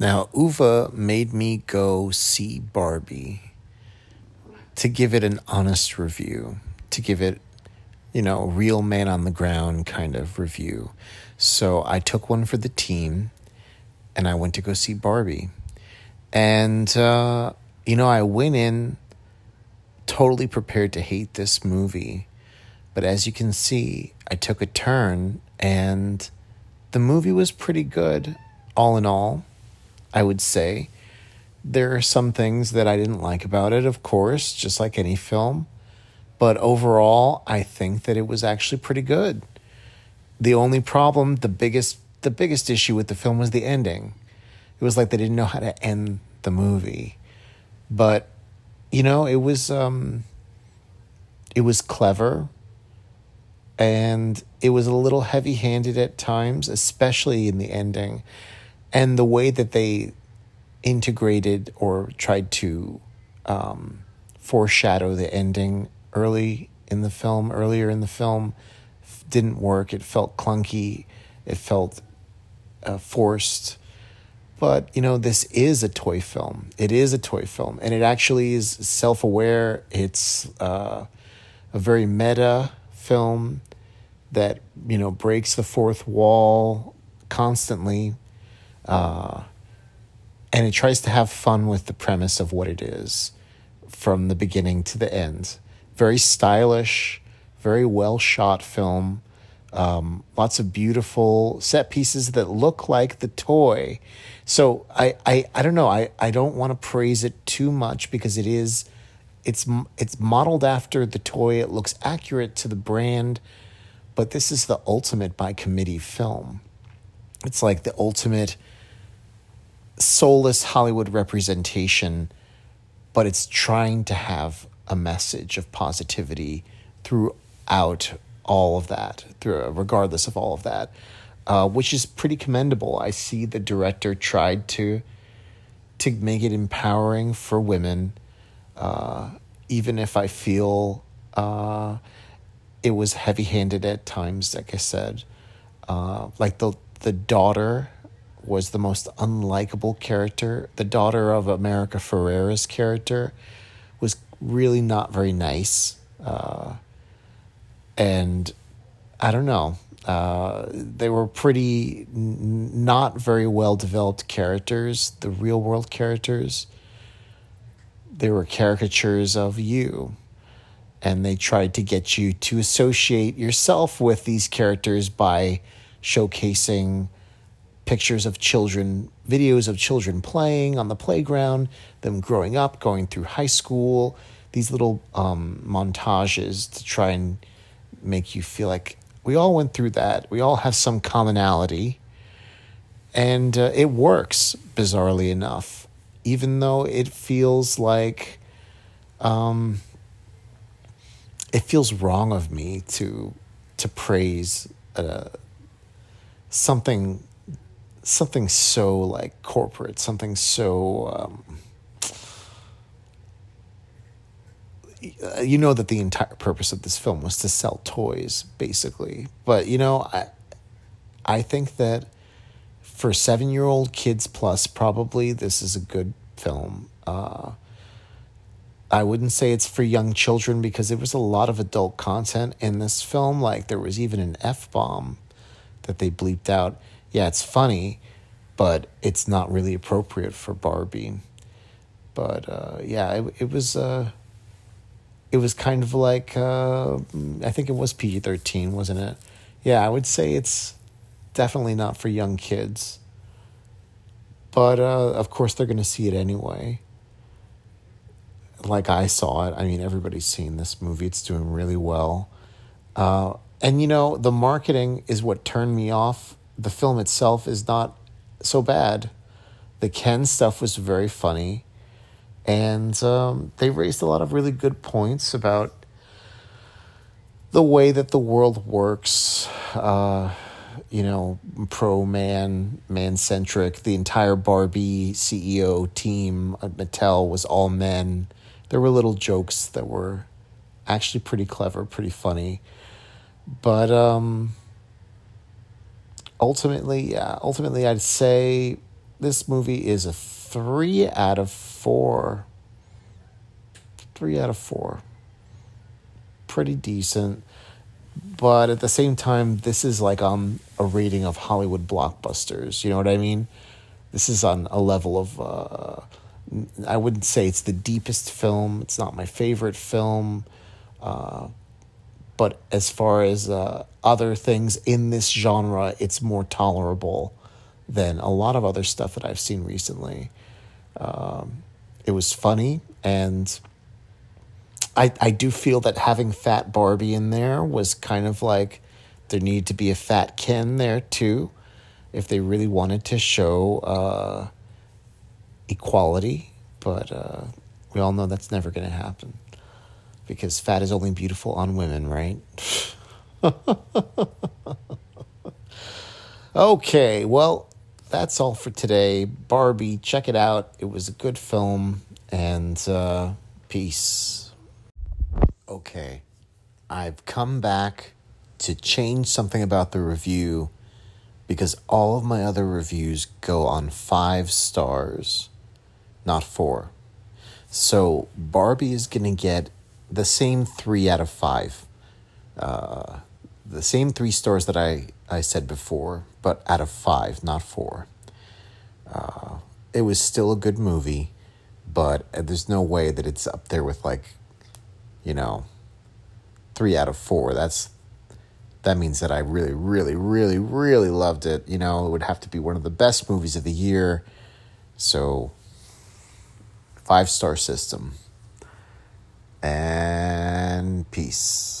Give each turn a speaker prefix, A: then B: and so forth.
A: Now, Uwe made me go see Barbie to give it an honest review, to give it, you know, a real man on the ground kind of review. So I took one for the team and I went to go see Barbie. And, uh, you know, I went in totally prepared to hate this movie. But as you can see, I took a turn and the movie was pretty good, all in all. I would say. There are some things that I didn't like about it, of course, just like any film. But overall, I think that it was actually pretty good. The only problem, the biggest the biggest issue with the film was the ending. It was like they didn't know how to end the movie. But you know, it was um it was clever and it was a little heavy-handed at times, especially in the ending and the way that they integrated or tried to um, foreshadow the ending early in the film, earlier in the film, didn't work. It felt clunky. It felt uh, forced. But, you know, this is a toy film. It is a toy film. And it actually is self aware. It's uh, a very meta film that, you know, breaks the fourth wall constantly uh, and it tries to have fun with the premise of what it is from the beginning to the end. Very stylish, very well shot film. Um, lots of beautiful set pieces that look like the toy. So I, I, I don't know. I, I don't want to praise it too much because it is, it's it's modeled after the toy. It looks accurate to the brand, but this is the ultimate by committee film. It's like the ultimate soulless Hollywood representation, but it's trying to have a message of positivity throughout all of that, through regardless of all of that, uh, which is pretty commendable. I see the director tried to to make it empowering for women, uh, even if I feel uh, it was heavy handed at times. Like I said, uh, like the the daughter was the most unlikable character. The daughter of America Ferrera's character was really not very nice. Uh, and I don't know. Uh, they were pretty n- not very well developed characters, the real world characters. They were caricatures of you. And they tried to get you to associate yourself with these characters by showcasing pictures of children, videos of children playing on the playground, them growing up, going through high school, these little um, montages to try and make you feel like we all went through that. We all have some commonality. And uh, it works, bizarrely enough, even though it feels like um, it feels wrong of me to to praise uh, something something so like corporate, something so um, you know that the entire purpose of this film was to sell toys, basically. But you know, I I think that for seven year old kids plus, probably this is a good film. Uh, I wouldn't say it's for young children because there was a lot of adult content in this film. Like there was even an f bomb that they bleeped out yeah, it's funny, but it's not really appropriate for Barbie. But uh, yeah, it it was uh, it was kind of like uh, I think it was PG thirteen, wasn't it? Yeah, I would say it's definitely not for young kids. But uh, of course, they're going to see it anyway. Like I saw it. I mean, everybody's seen this movie. It's doing really well. Uh, and you know, the marketing is what turned me off the film itself is not so bad. The Ken stuff was very funny, and um, they raised a lot of really good points about the way that the world works. Uh, you know, pro man, man centric. The entire Barbie CEO team at Mattel was all men. There were little jokes that were actually pretty clever, pretty funny. But um, ultimately, yeah, ultimately, I'd say this movie is a three out of four. Three out of four. Pretty decent. But at the same time, this is like on a rating of Hollywood blockbusters. You know what I mean? This is on a level of. Uh, I wouldn't say it's the deepest film. It's not my favorite film. Uh, but as far as uh, other things in this genre, it's more tolerable than a lot of other stuff that I've seen recently. Um, it was funny, and I I do feel that having Fat Barbie in there was kind of like there needed to be a Fat Ken there too, if they really wanted to show uh, equality. But uh, we all know that's never going to happen because fat is only beautiful on women, right? okay, well, that's all for today. Barbie, check it out. It was a good film, and uh, peace. Okay, I've come back to change something about the review because all of my other reviews go on five stars, not four. So Barbie is going to get the same three out of five. Uh, the same three stars that I, I said before, but out of five, not four. Uh, it was still a good movie, but there's no way that it's up there with like, you know, three out of four. That's that means that I really, really, really, really loved it. You know, it would have to be one of the best movies of the year. So, five star system and peace.